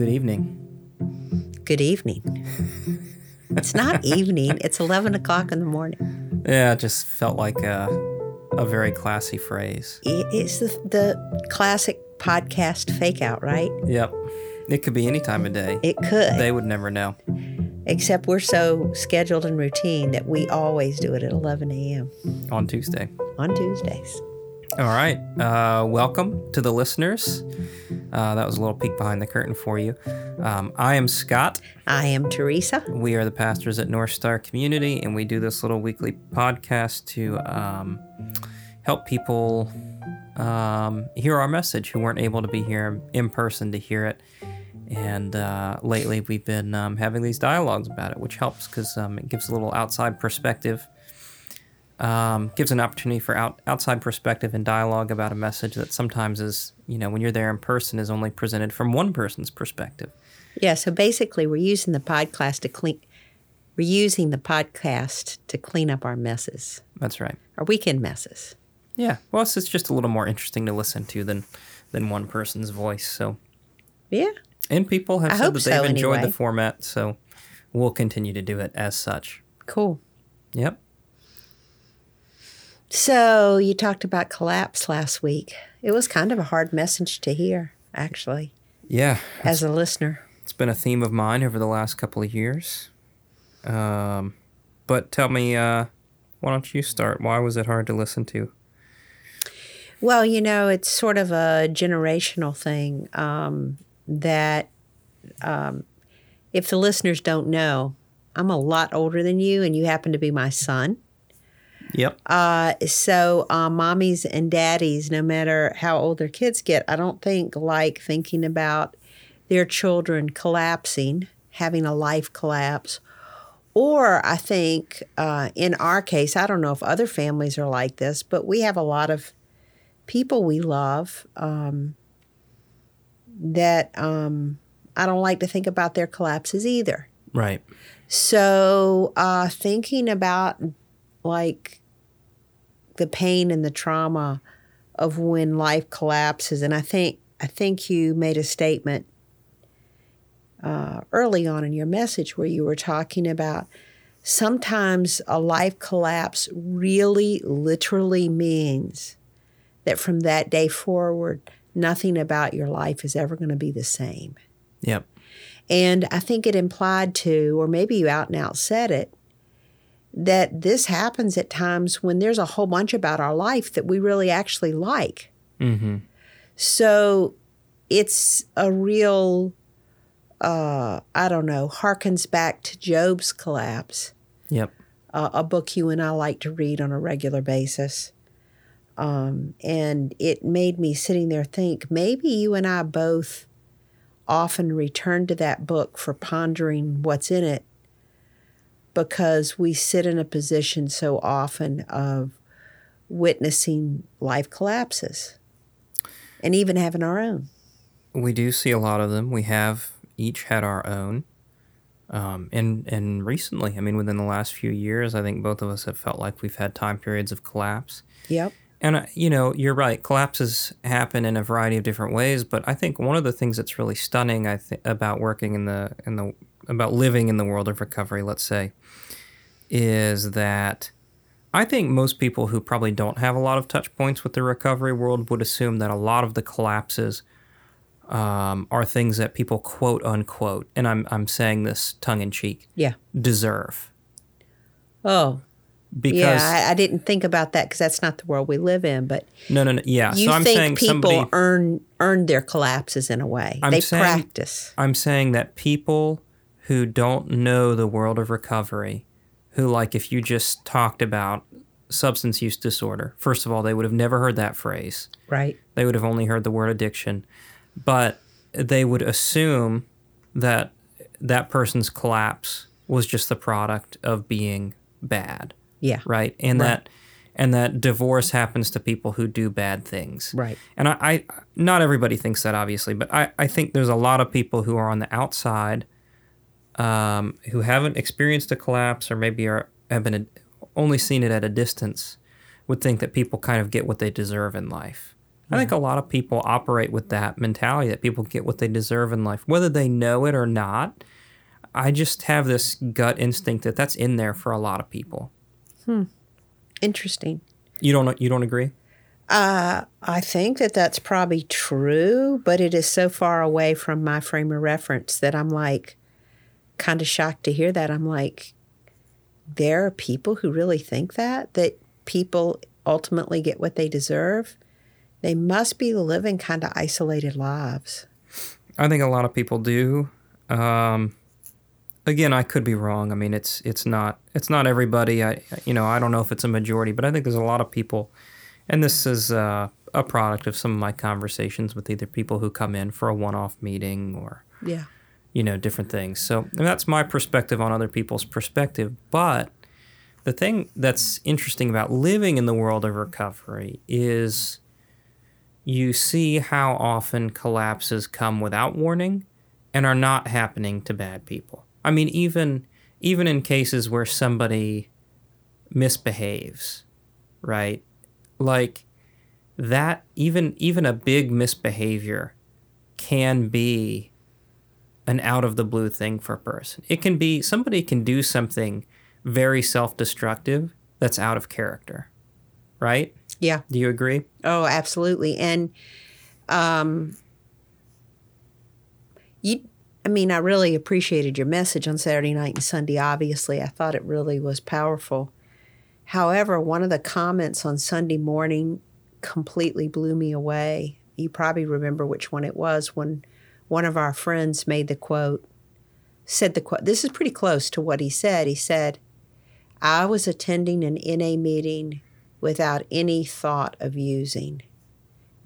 Good evening. Good evening. it's not evening, it's 11 o'clock in the morning. Yeah, it just felt like a, a very classy phrase. It's the, the classic podcast fake out, right? Yep. It could be any time of day. It could. They would never know. Except we're so scheduled and routine that we always do it at 11 a.m. On Tuesday. on Tuesdays. All right. Uh, welcome to the listeners. Uh, that was a little peek behind the curtain for you. Um, I am Scott. I am Teresa. We are the pastors at North Star Community, and we do this little weekly podcast to um, help people um, hear our message who weren't able to be here in person to hear it. And uh, lately, we've been um, having these dialogues about it, which helps because um, it gives a little outside perspective, um, gives an opportunity for out, outside perspective and dialogue about a message that sometimes is, you know, when you're there in person, is only presented from one person's perspective. Yeah, so basically we're using the podcast to clean we're using the podcast to clean up our messes. That's right. Our weekend messes. Yeah. Well, it's, it's just a little more interesting to listen to than than one person's voice. So, Yeah. and people have I said that they've so, enjoyed anyway. the format, so we'll continue to do it as such. Cool. Yep. So you talked about collapse last week. It was kind of a hard message to hear, actually, Yeah. as a listener. It's been a theme of mine over the last couple of years. Um, but tell me, uh, why don't you start? Why was it hard to listen to? Well, you know, it's sort of a generational thing um, that um, if the listeners don't know, I'm a lot older than you, and you happen to be my son. Yep. Uh, so, uh, mommies and daddies, no matter how old their kids get, I don't think like thinking about their children collapsing, having a life collapse. Or I think uh, in our case, I don't know if other families are like this, but we have a lot of people we love um, that um, I don't like to think about their collapses either. Right. So, uh, thinking about like the pain and the trauma of when life collapses, and I think I think you made a statement uh, early on in your message where you were talking about sometimes a life collapse really literally means that from that day forward, nothing about your life is ever going to be the same. Yep. And I think it implied to, or maybe you out and out said it, that this happens at times when there's a whole bunch about our life that we really actually like. Mm-hmm. So it's a real, uh, I don't know, harkens back to Job's collapse, Yep. uh, a book you and I like to read on a regular basis. Um, and it made me sitting there think maybe you and I both often return to that book for pondering what's in it because we sit in a position so often of witnessing life collapses and even having our own. We do see a lot of them. We have each had our own. Um, and and recently, I mean, within the last few years, I think both of us have felt like we've had time periods of collapse. Yep. And uh, you know, you're right. Collapses happen in a variety of different ways, but I think one of the things that's really stunning, I think, about working in the in the about living in the world of recovery, let's say, is that I think most people who probably don't have a lot of touch points with the recovery world would assume that a lot of the collapses um, are things that people quote unquote, and I'm I'm saying this tongue in cheek, Yeah. deserve Oh, because yeah. I, I didn't think about that because that's not the world we live in. But no no no yeah. you so I'm saying think people somebody. earn earn their collapses in a way. I'm they saying- practice. I'm saying that people who don't know the world of recovery, who like if you just talked about substance use disorder, first of all, they would have never heard that phrase. Right. They would have only heard the word addiction, but they would assume that that person's collapse was just the product of being bad, Yeah. right? And Right. that and that divorce happens to people who do bad things. Right. And I, I not everybody thinks that obviously, but I, I think there's a lot of people who are on the outside um, who haven't experienced a collapse or maybe are have been only seen it at a distance would think that people kind of get what they deserve in life. I think a lot of people operate with that mentality that people get what they deserve in life, whether they know it or not. I just have this gut instinct that that's in there for a lot of people. Hmm. Interesting. You don't you don't agree? Uh, I think that that's probably true, but it is so far away from my frame of reference that I'm like kind of shocked to hear that. I'm like, there are people who really think that, that people ultimately get what they deserve. They must be living kind of isolated lives. I think a lot of people do. Um, again, I could be wrong. I mean, it's it's not it's not everybody. I you know I don't know if it's a majority, but I think there's a lot of people, and this is uh, a product of some of my conversations with either people who come in for a one-off meeting or Yeah. You know different things. So and that's my perspective on other people's perspective. But the thing that's interesting about living in the world of recovery is you see how often collapses come without warning and are not happening to bad people. I mean, even even in cases where somebody misbehaves, right? Like that even even a big misbehavior can be an out of the blue thing for a person. It can be somebody can do something very self-destructive that's out of character. Right? Yeah. Do you agree? Oh, absolutely. And um, you, I mean, I really appreciated your message on Saturday night and Sunday. Obviously, I thought it really was powerful. However, one of the comments on Sunday morning completely blew me away. You probably remember which one it was when one of our friends made the quote, said the quote. This is pretty close to what he said. He said, I was attending an NA meeting without any thought of using.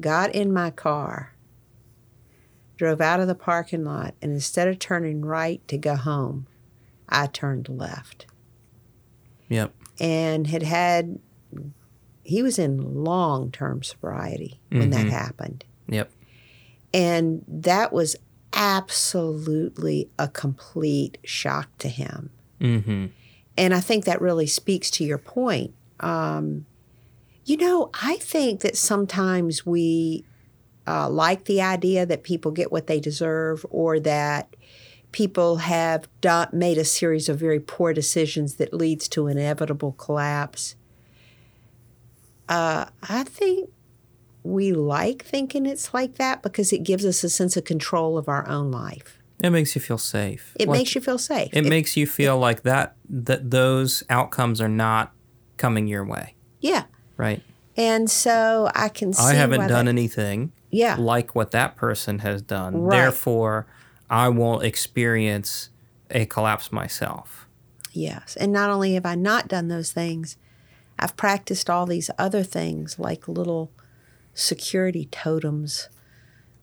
Got in my car, drove out of the parking lot, and instead of turning right to go home, I turned left Yep. and had had, he was in long term sobriety when that Mhm. happened. Yep. And that was absolutely a complete shock to him. Mhm. And I think that really speaks to your point. Um, you know, I think that sometimes we uh, like the idea that people get what they deserve or that people have done, made a series of very poor decisions that leads to inevitable collapse. Uh, I think we like thinking it's like that because it gives us a sense of control of our own life. It makes you feel safe. It Like, makes you feel safe. it makes you feel like that that those outcomes are not coming your way, yeah. right? And so I can see I haven't done that- anything Yeah. like what that person has done. Right. Therefore, I won't experience a collapse myself. Yes. And not only have I not done those things, I've practiced all these other things like little security totems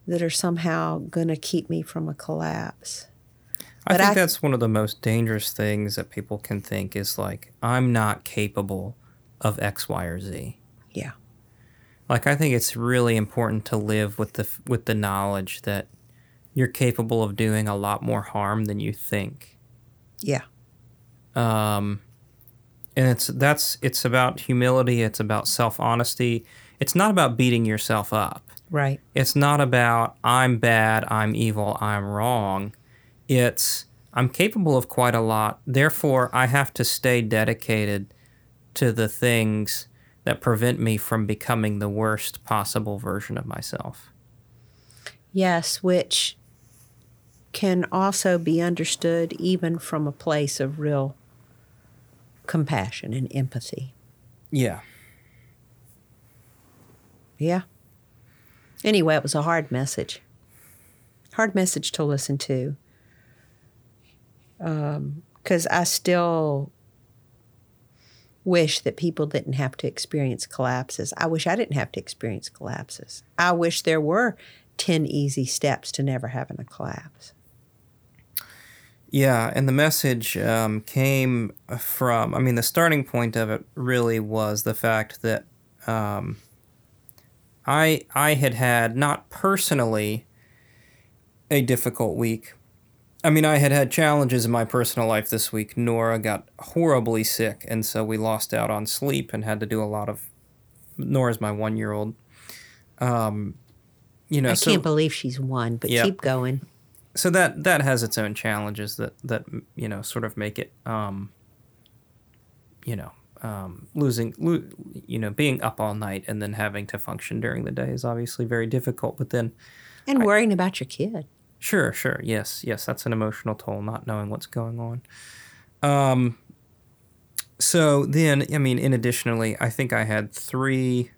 that are somehow going to keep me from a collapse. I think I- that's one of the most dangerous things that people can think is like, I'm not capable of X, Y, or Z. Yeah. Like I think it's really important to live with the with the knowledge that you're capable of doing a lot more harm than you think. Yeah. Um, and it's that's it's about humility. It's about self honesty. It's not about beating yourself up. Right. It's not about I'm bad, I'm evil, I'm wrong. It's I'm capable of quite a lot. Therefore, I have to stay dedicated to the things that prevent me from becoming the worst possible version of myself. Yes, which can also be understood even from a place of real compassion and empathy. Yeah. Yeah. Anyway, it was a hard message. Hard message to listen to. Because I still wish that people didn't have to experience collapses. I wish I didn't have to experience collapses. I wish there were 10 easy steps to never having a collapse. Yeah, and the message um, came from, I mean, the starting point of it really was the fact that um, I, I had had, not personally, a difficult week. I mean, I had had challenges in my personal life this week. Nora got horribly sick, and so we lost out on sleep and had to do a lot of. Nora's my one year old. um, you know, I so, can't believe she's one, but Yeah. keep going. so that that has its own challenges that that you know sort of make it um, you know um, losing lo- you know being up all night and then having to function during the day is obviously very difficult. But then And worrying about your kid. Sure, sure. Yes, yes. That's an emotional toll, not knowing what's going on. Um, so then, I mean, in additionally, I think I had three,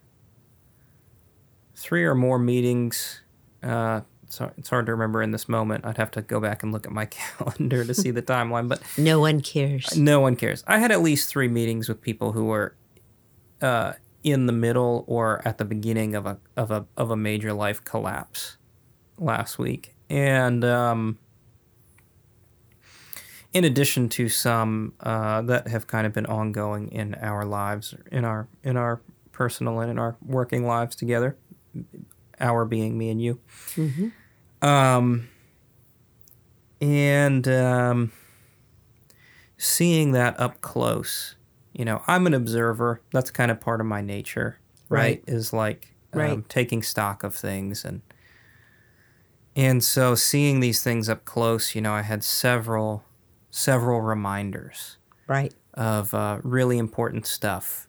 three or more meetings. Uh, so it's hard to remember in this moment. I'd have to go back and look at my calendar to see the timeline, but No one cares. no one cares. I had at least three meetings with people who were uh, in the middle or at the beginning of a of a of a major life collapse last week, and um, in addition to some uh, that have kind of been ongoing in our lives, in our in our personal and in our working lives together. Our being me and you. Um, and um, seeing that up close, you know, I'm an observer. That's kind of part of my nature, right? Right. Is like um, Right. taking stock of things and and so seeing these things up close, you know, I had several several reminders Right. of uh, really important stuff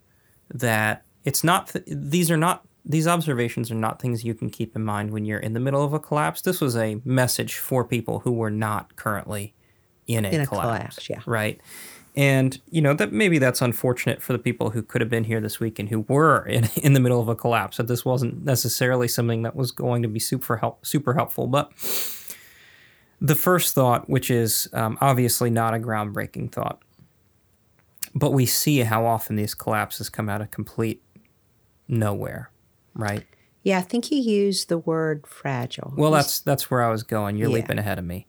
that it's not th- these are not these observations are not things you can keep in mind when you're in the middle of a collapse. This was a message for people who were not currently in a, In a collapse, collapse, yeah. right? And you know that maybe that's unfortunate for the people who could have been here this week and who were in, in the middle of a collapse that this wasn't necessarily something that was going to be super help super helpful. But the first thought which is um, obviously not a groundbreaking thought but we see how often these collapses come out of complete nowhere, right? Yeah, I think you used the word fragile. Well, that's that's where I was going. You're Yeah. leaping ahead of me.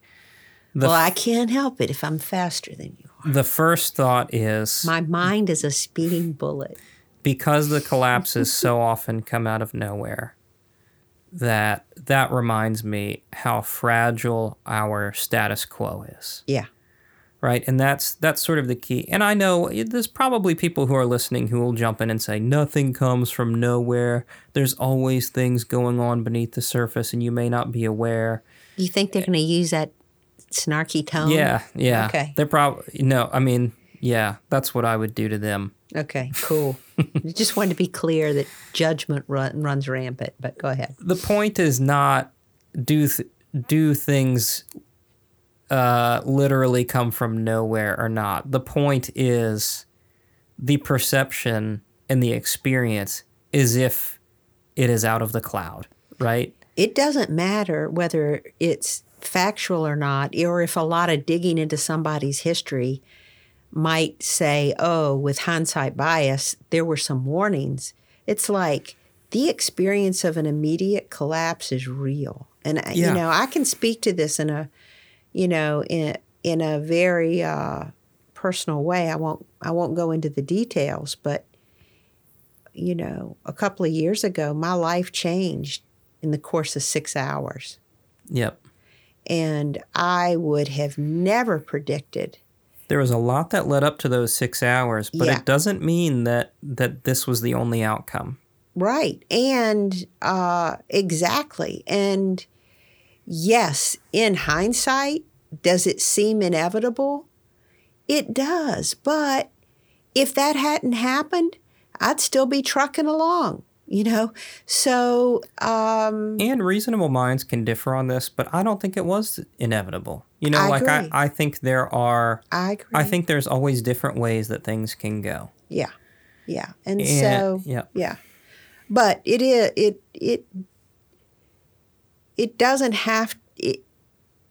The, well, I can't help it if I'm faster than you are. the first thought is My mind is a speeding bullet. because the collapses so often come out of nowhere that that reminds me how fragile our status quo is. Yeah. Right and that's that's sort of the key and i know there's probably people who are listening who will jump in and say nothing comes from nowhere there's always things going on beneath the surface and you may not be aware You think they're eh going to use that snarky tone? yeah yeah Okay. they're probably no i mean yeah that's what i would do to them Okay, cool. Just wanted to be clear that judgment run, runs rampant, but go ahead. the point is not do th- do things uh, literally come from nowhere or not. The point is the perception and the experience is if it is out of the cloud, right? It doesn't matter whether it's factual or not, or if a lot of digging into somebody's history might say, oh, with hindsight bias, there were some warnings. It's like the experience of an immediate collapse is real. And, Yeah. you know, I can speak to this in a, you know, in, in a very uh, personal way. I won't, I won't go into the details, but, you know, a couple of years ago, my life changed in the course of six hours. Yep. And I would have never predicted. There was a lot that led up to those six hours, but Yeah. it doesn't mean that that this was the only outcome. Right. And uh, exactly. And yes, in hindsight, does it seem inevitable? It does. But if that hadn't happened, I'd still be trucking along, you know? So, um, And reasonable minds can differ on this, but I don't think it was inevitable. You know, I like I. I think there are I agree. I think there's always different ways that things can go. yeah. Yeah. And, And so, yeah. Yeah. But it is it it it doesn't have it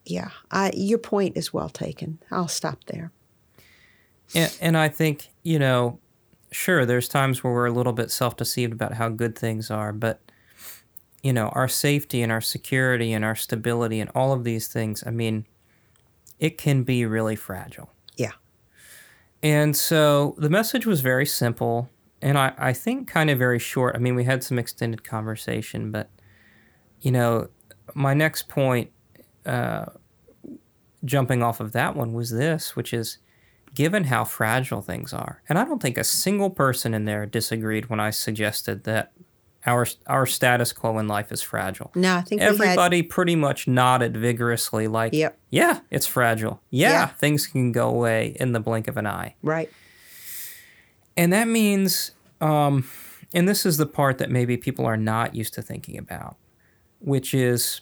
yeah, I your point is well taken. I'll stop there. And, and I think, you know, sure, there's times where we're a little bit self deceived about how good things are, but, you know, our safety and our security and our stability and all of these things, I mean, it can be really fragile. Yeah. And so the message was very simple and I, I think kind of very short. I mean, we had some extended conversation, but, you know, my next point, uh, jumping off of that one, was this, which is given how fragile things are. And I don't think a single person in there disagreed when I suggested that Our our status quo in life is fragile. No, I think we had, Everybody pretty much nodded vigorously, like, Yep. yeah, it's fragile. Yeah, Yeah. things can go away in the blink of an eye. right. And that means, um, and this is the part that maybe people are not used to thinking about, which is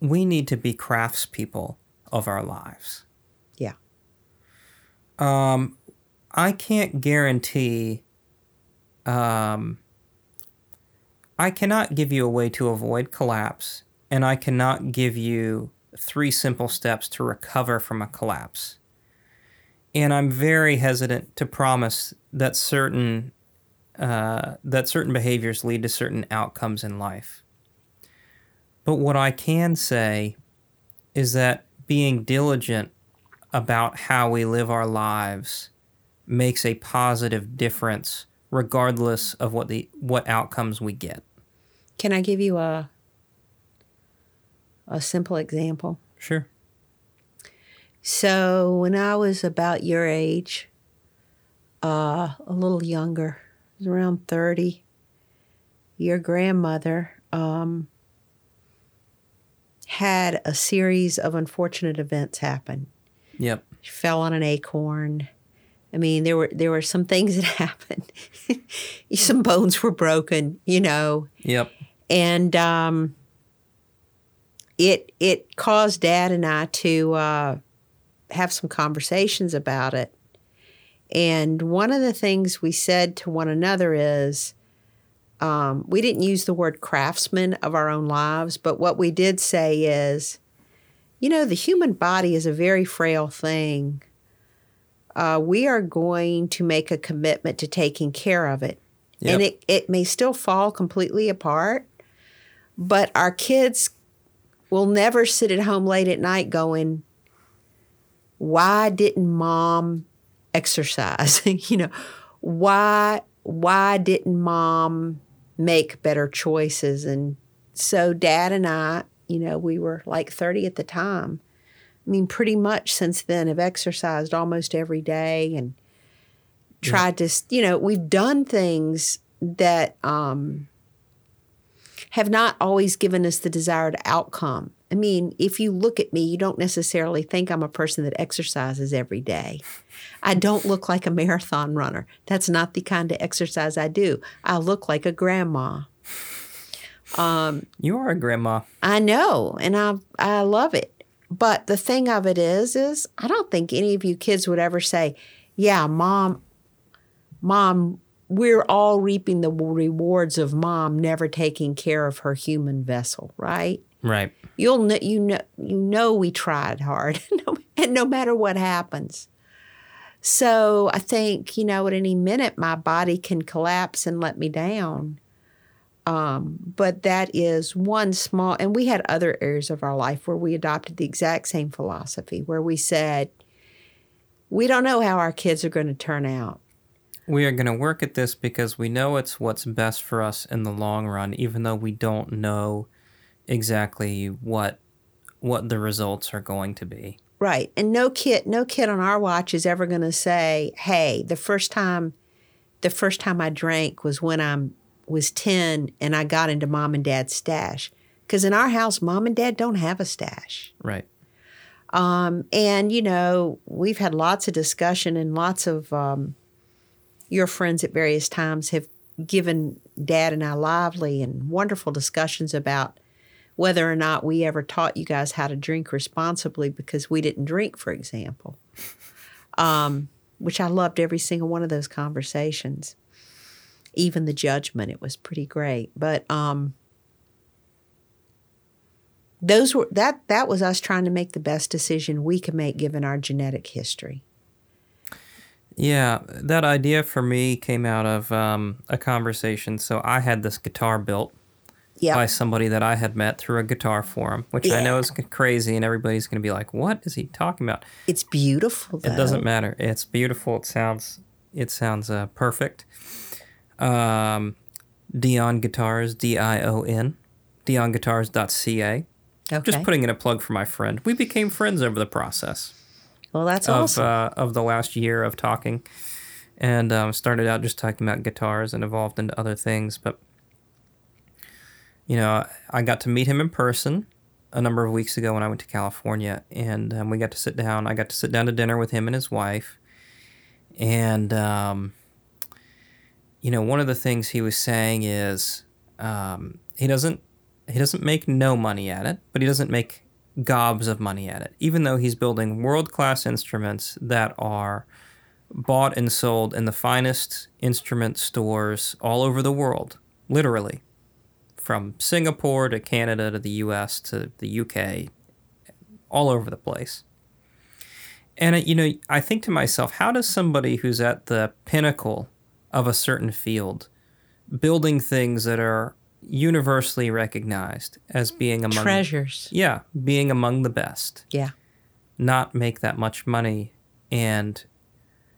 we need to be craftspeople of our lives. Yeah. Um, I can't guarantee. Um, I cannot give you a way to avoid collapse, and I cannot give you three simple steps to recover from a collapse. And I'm very hesitant to promise that certain uh, that certain behaviors lead to certain outcomes in life. But what I can say is that being diligent about how we live our lives makes a positive difference regardless of what the what outcomes we get. Can I give you a a simple example? Sure. So when I was about your age, uh, a little younger, around thirty, your grandmother um, had a series of unfortunate events happen. Yep. She fell on an acorn. I mean, there were there were some things that happened. some bones were broken, you know, Yep. and um, it it caused Dad and I to uh, have some conversations about it. And one of the things we said to one another is, um, we didn't use the word craftsman of our own lives, but what we did say is, you know, the human body is a very frail thing. Uh, we are going to make a commitment to taking care of it. And it, it may still fall completely apart, but our kids will never sit at home late at night going, why didn't mom exercise? you know, why why didn't mom make better choices? And so dad and I, you know, we were like 30 at the time. I mean, pretty much since then have exercised almost every day and tried to, you know, we've done things that um, have not always given us the desired outcome. I mean, if you look at me, you don't necessarily think I'm a person that exercises every day. I don't look like a marathon runner. That's not the kind of exercise I do. I look like a grandma. Um, you are a grandma. I know, and I I love it. But the thing of it is, is I don't think any of you kids would ever say, "Yeah, mom, mom, we're all reaping the rewards of mom never taking care of her human vessel." Right? Right. You'll know, you know, you know, we tried hard, and no matter what happens. So I think you know, at any minute, my body can collapse and let me down. Um, but that is one small, and we had other areas of our life where we adopted the exact same philosophy, where we said, we don't know how our kids are going to turn out. We are going to work at this because we know it's what's best for us in the long run, even though we don't know exactly what what the results are going to be. Right. And no kid no kid on our watch is ever going to say, "Hey, the first time the first time I drank was when I'm was 10 and I got into mom and dad's stash." Cuz in our house mom and dad don't have a stash. Right. Um, and you know, we've had lots of discussion and lots of um, your friends at various times have given dad and I lively and wonderful discussions about whether or not we ever taught you guys how to drink responsibly because we didn't drink, for example. Um, which I loved every single one of those conversations. Even the judgment, it was pretty great. But um, those were that that was us trying to make the best decision we could make given our genetic history. Yeah, that idea for me came out of um, a conversation. So I had this guitar built Yeah. by somebody that I had met through a guitar forum, which I know is crazy, and everybody's going to be like, "What is he talking about?" It's beautiful though. It doesn't matter. It's beautiful. It sounds it sounds uh, perfect. Um, Dion Guitars, D I O N, DionGuitars.ca. Okay. Just putting in a plug for my friend. We became friends over the process well, that's of awesome. uh, of the last year of talking, and um, started out just talking about guitars and evolved into other things. But you know, I got to meet him in person a number of weeks ago when I went to California, and um, we got to sit down. I got to sit down to dinner with him and his wife, and um, you know, one of the things he was saying is um, he doesn't he doesn't make no money at it, but he doesn't make gobs of money at it, even though he's building world class instruments that are bought and sold in the finest instrument stores all over the world, literally, from Singapore to Canada to the US to the UK, all over the place. And, uh, you know, I think to myself, how does somebody who's at the pinnacle of a certain field, building things that are universally recognized as being among treasures. Yeah, being among the best. Yeah. Not make that much money and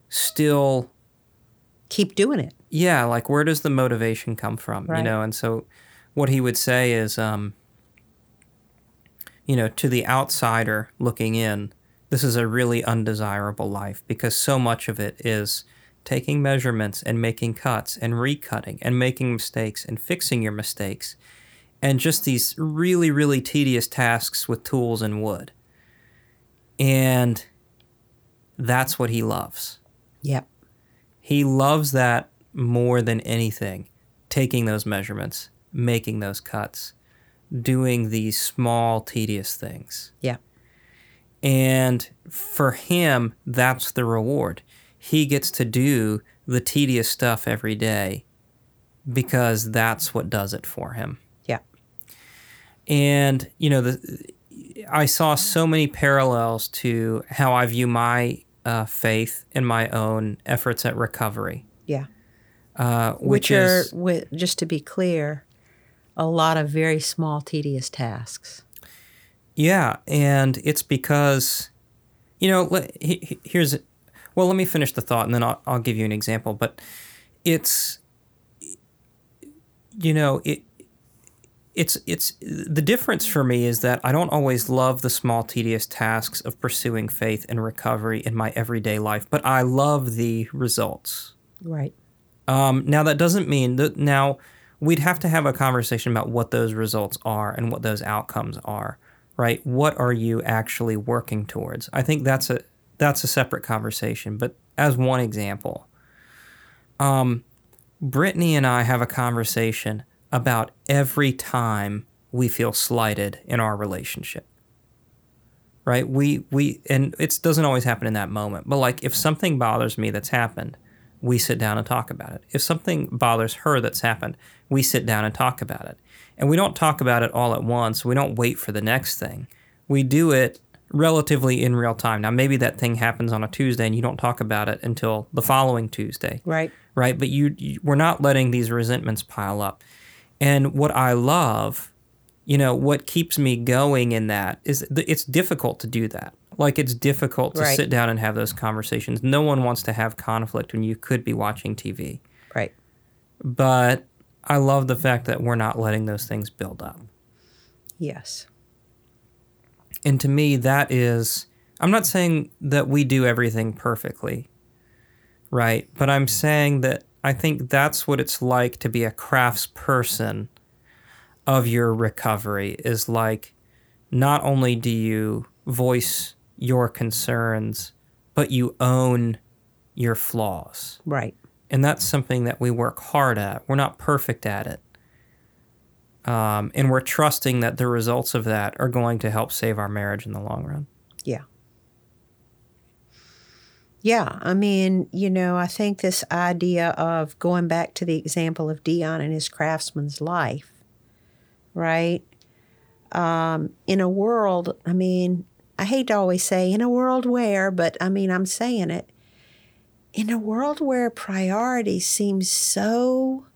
still keep doing it. Yeah, like where does the motivation come from? Right. You know, and so what he would say is um you know, to the outsider looking in, this is a really undesirable life because so much of it is taking measurements and making cuts and recutting and making mistakes and fixing your mistakes and just these really really tedious tasks with tools and wood. And that's what he loves. Yep. He loves that more than anything. Taking those measurements, making those cuts, doing these small, tedious things. Yeah. And for him, that's the reward. He gets to do the tedious stuff every day because that's what does it for him. Yeah. And, you know, the I saw so many parallels to how I view my uh, faith in my own efforts at recovery. Yeah. Uh, which, Which, are, is just to be clear, a lot of very small, tedious tasks. yeah, and it's because you know le- he- he- here's well let me finish the thought and then I'll, I'll give you an example. But it's you know it it's it's the difference for me is that I don't always love the small tedious tasks of pursuing faith and recovery in my everyday life, but I love the results. Right. Um, now that doesn't mean that now we'd have to have a conversation about what those results are and what those outcomes are, right? What are you actually working towards? I think that's a that's a separate conversation. But as one example, um, Brittany and I have a conversation about every time we feel slighted in our relationship. Right? We we and it doesn't always happen in that moment, but like if something bothers me that's happened, we sit down and talk about it. If something bothers her that's happened, we sit down and talk about it. And we don't talk about it all at once. We don't wait for the next thing. We do it relatively in real time. Now, maybe that thing happens on a Tuesday and you don't talk about it until the following Tuesday, Right. right? But you, you we're not letting these resentments pile up. And what I love, you know, what keeps me going in that is th- it's difficult to do that. Like it's difficult to Right. sit down and have those conversations. No one wants to have conflict when you could be watching TV. Right. But I love the fact that we're not letting those things build up. Yes. And to me, that is, I'm not saying that we do everything perfectly, right? But I'm saying that I think that's what it's like to be a craftsperson of your recovery is like, not only do you voice your concerns, but you own your flaws. Right. And that's something that we work hard at. We're not perfect at it. Um, and we're trusting that the results of that are going to help save our marriage in the long run. Yeah. Yeah, I mean, you know, I think this idea of going back to the example of Dion and his craftsman's life, right? Um, in a world, I mean, I hate to always say in a world where, but I mean, I'm saying it. In a world where priorities seem so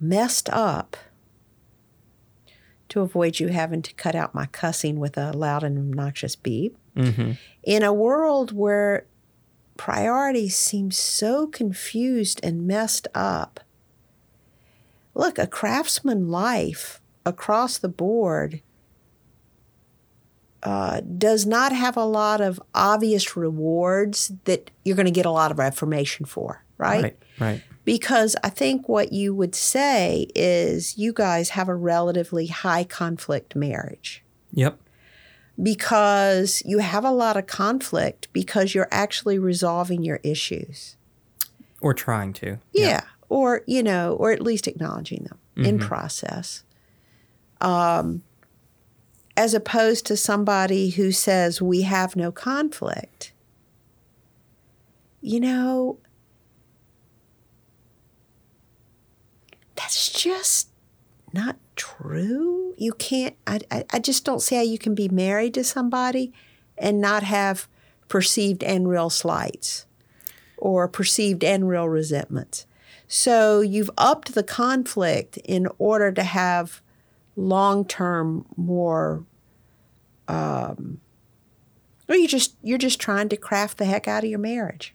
messed up, to avoid you having to cut out my cussing with a loud and obnoxious beep. Mm-hmm. In a world where priorities seem so confused and messed up, look, a craftsman life across the board uh, does not have a lot of obvious rewards that you're going to get a lot of affirmation for. right? Right. Right. Because I think what you would say is you guys have a relatively high conflict marriage Yep. because you have a lot of conflict because you're actually resolving your issues. Or trying to. Yeah. Or, you know, or at least acknowledging them in process. Um, as opposed to somebody who says, we have no conflict. You know, that's just not true. You can't, I, I, I just don't see how you can be married to somebody and not have perceived and real slights or perceived and real resentments. So you've upped the conflict in order to have long term more um or you just you're just trying to craft the heck out of your marriage.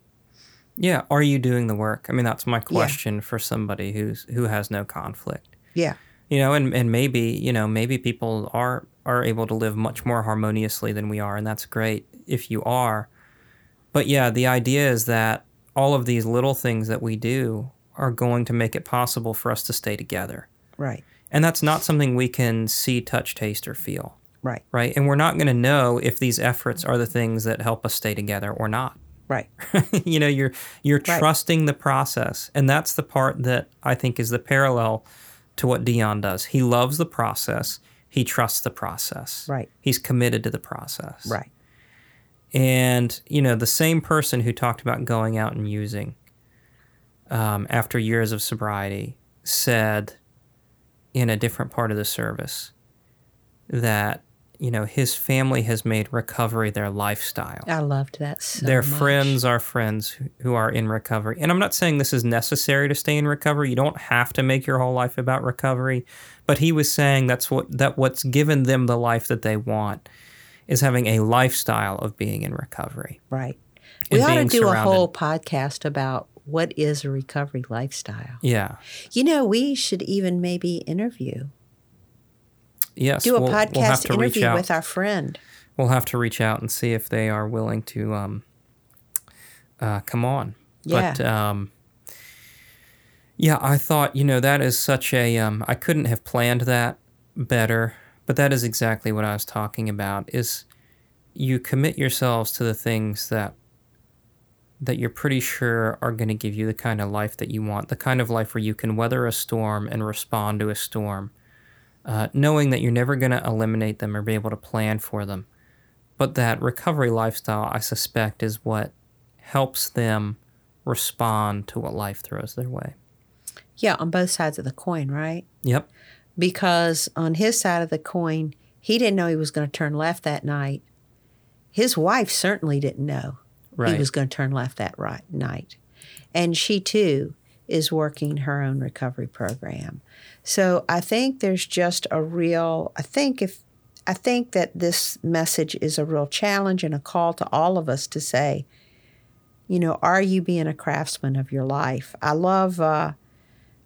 Yeah. Are you doing the work? I mean, that's my question for somebody who's who has no conflict. Yeah. You know, and, and maybe, you know, maybe people are are able to live much more harmoniously than we are, and that's great if you are. But yeah, the idea is that all of these little things that we do are going to make it possible for us to stay together. Right. And that's not something we can see, touch, taste, or feel, Right. right? And we're not going to know if these efforts are the things that help us stay together or not. Right. you know, you're you're Right. trusting the process, and that's the part that I think is the parallel to what Dion does. He loves the process. He trusts the process. Right. He's committed to the process. Right. And you know, the same person who talked about going out and using um, after years of sobriety said in a different part of the service that you know his family has made recovery their lifestyle I loved that so their much. friends are friends who- are in recovery. And I'm not saying this is necessary to stay in recovery. You don't have to make your whole life about recovery. But he was saying that's what that what's given them the life that they want is having a lifestyle of being in recovery. Right. We ought to do a whole podcast about what is a recovery lifestyle. Yeah. You know, we should even maybe interview, Yes. do a we'll, podcast we'll have to reach interview with our friend. we'll have to reach out and see if they are willing to um, uh, come on. But um, yeah, I thought you know that is such a um, I couldn't have planned that better, but that is exactly what I was talking about. Is you commit yourselves to the things that that you're pretty sure are going to give you the kind of life that you want, the kind of life where you can weather a storm and respond to a storm, uh, knowing that you're never going to eliminate them or be able to plan for them. But that recovery lifestyle, I suspect, is what helps them respond to what life throws their way. Yeah, on both sides of the coin, right? Yep. Because on his side of the coin, he didn't know he was going to turn left that night. His wife certainly didn't know Right. he was going to turn left that right night. And she too is working her own recovery program. So I think there's just a real I think if I think that this message is a real challenge and a call to all of us to say, you know, are you being a craftsman of your life? I love uh,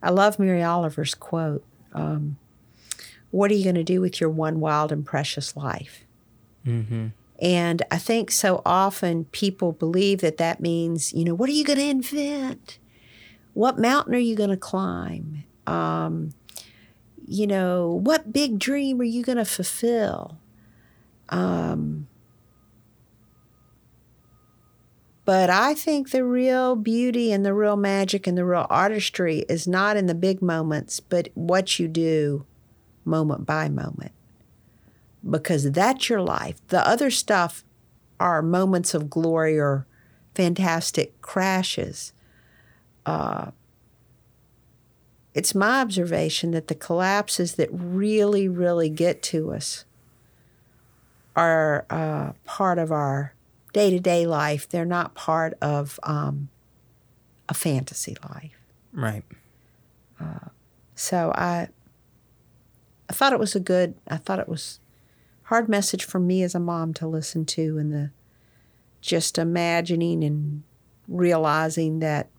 I love Mary Oliver's quote. Um, what are you going to do with your one wild and precious life? mm-hmm. And I think so often people believe that that means, you know, what are you going to invent? What mountain are you going to climb? Um, you know, what big dream are you going to fulfill? Um, but I think the real beauty and the real magic and the real artistry is not in the big moments, but what you do moment by moment because that's your life. The other stuff are moments of glory or fantastic crashes. Uh, it's my observation that the collapses that really, really get to us are uh, part of our day to day life. They're not part of um, a fantasy life. Right. So I, I thought it was a good. I thought it was hard message for me as a mom to listen to, and the just imagining and realizing that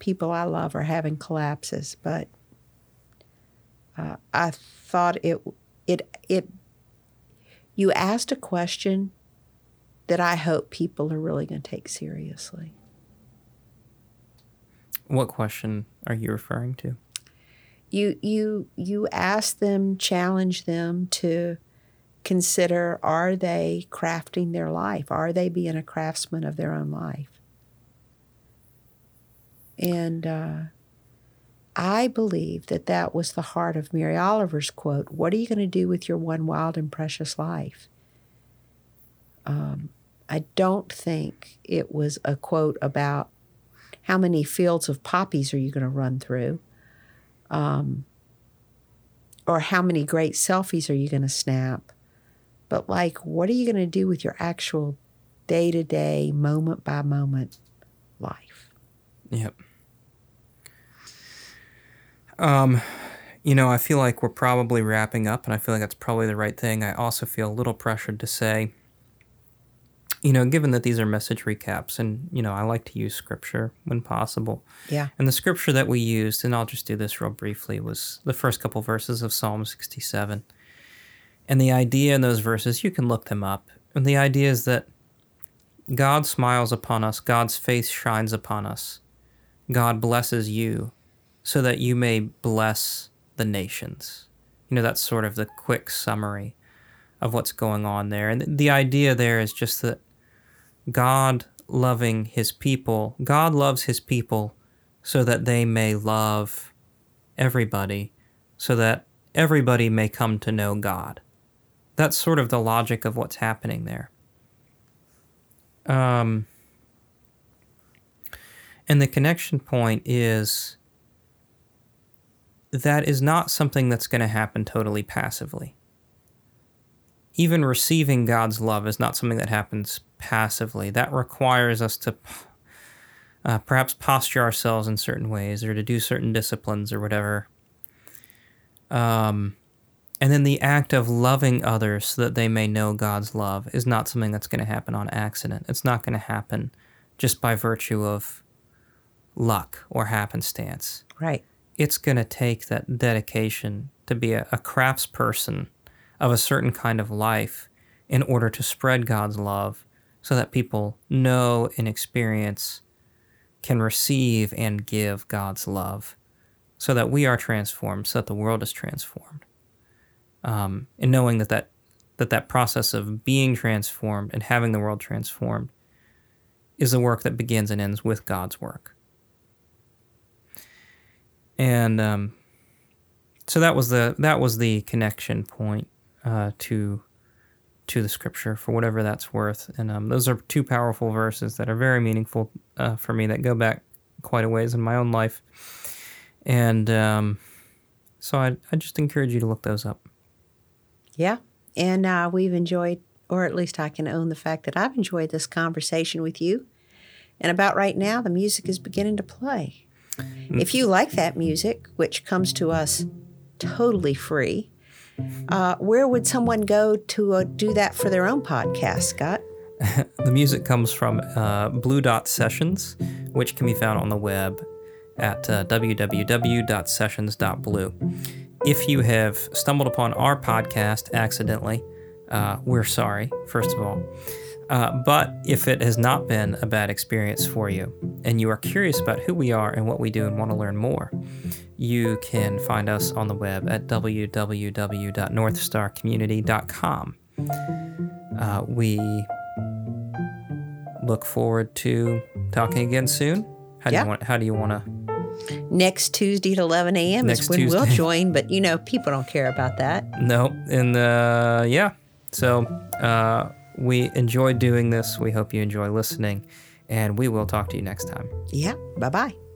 people I love are having collapses. But uh, I thought it it it. You asked a question that I hope people are really going to take seriously. What question are you referring to? You you you ask them, challenge them to consider are they crafting their life? Are they being a craftsman of their own life? And uh, I believe that that was the heart of Mary Oliver's quote What are you going to do with your one wild and precious life? Um, I don't think it was a quote about how many fields of poppies are you going to run through, um, or how many great selfies are you going to snap, but like, what are you going to do with your actual day to day, moment by moment life? Yep. Um, you know, I feel like we're probably wrapping up, and I feel like that's probably the right thing. I also feel a little pressured to say, you know, given that these are message recaps, and, you know, I like to use scripture when possible. Yeah. And the scripture that we used, and I'll just do this real briefly, was the first couple verses of Psalm 67. And the idea in those verses, you can look them up. And the idea is that God smiles upon us, God's face shines upon us, God blesses you so that you may bless the nations. You know, that's sort of the quick summary of what's going on there. And the idea there is just that God loving his people, God loves his people so that they may love everybody, so that everybody may come to know God. That's sort of the logic of what's happening there. Um, and the connection point is that is not something that's going to happen totally passively. Even receiving God's love is not something that happens passively. That requires us to uh, perhaps posture ourselves in certain ways or to do certain disciplines or whatever. Um, and then the act of loving others so that they may know God's love is not something that's going to happen on accident. It's not going to happen just by virtue of luck or happenstance. Right it's going to take that dedication to be a, a craftsperson of a certain kind of life in order to spread God's love so that people know and experience, can receive and give God's love, so that we are transformed, so that the world is transformed. Um, and knowing that, that that that process of being transformed and having the world transformed is a work that begins and ends with God's work and um, so that was the that was the connection point uh, to to the scripture for whatever that's worth. And um, those are two powerful verses that are very meaningful uh, for me that go back quite a ways in my own life. And um, so I, I just encourage you to look those up. Yeah. And uh, we've enjoyed, or at least I can own the fact that I've enjoyed this conversation with you. And about right now, the music is beginning to play. If you like that music, which comes to us totally free, uh, where would someone go to uh, do that for their own podcast, Scott? the music comes from uh, Blue Dot Sessions, which can be found on the web at uh, www.sessions.blue. If you have stumbled upon our podcast accidentally, uh, we're sorry, first of all. Uh, but if it has not been a bad experience for you and you are curious about who we are and what we do and want to learn more, you can find us on the web at www.northstarcommunity.com. Uh, we look forward to talking again soon. How do Yeah. you want? How do you want to? Next Tuesday at 11 a.m. Next is when we'll join, but you know, people don't care about that. No, and uh, yeah. So uh, we enjoy doing this. We hope you enjoy listening, and we will talk to you next time. Yeah. Bye bye.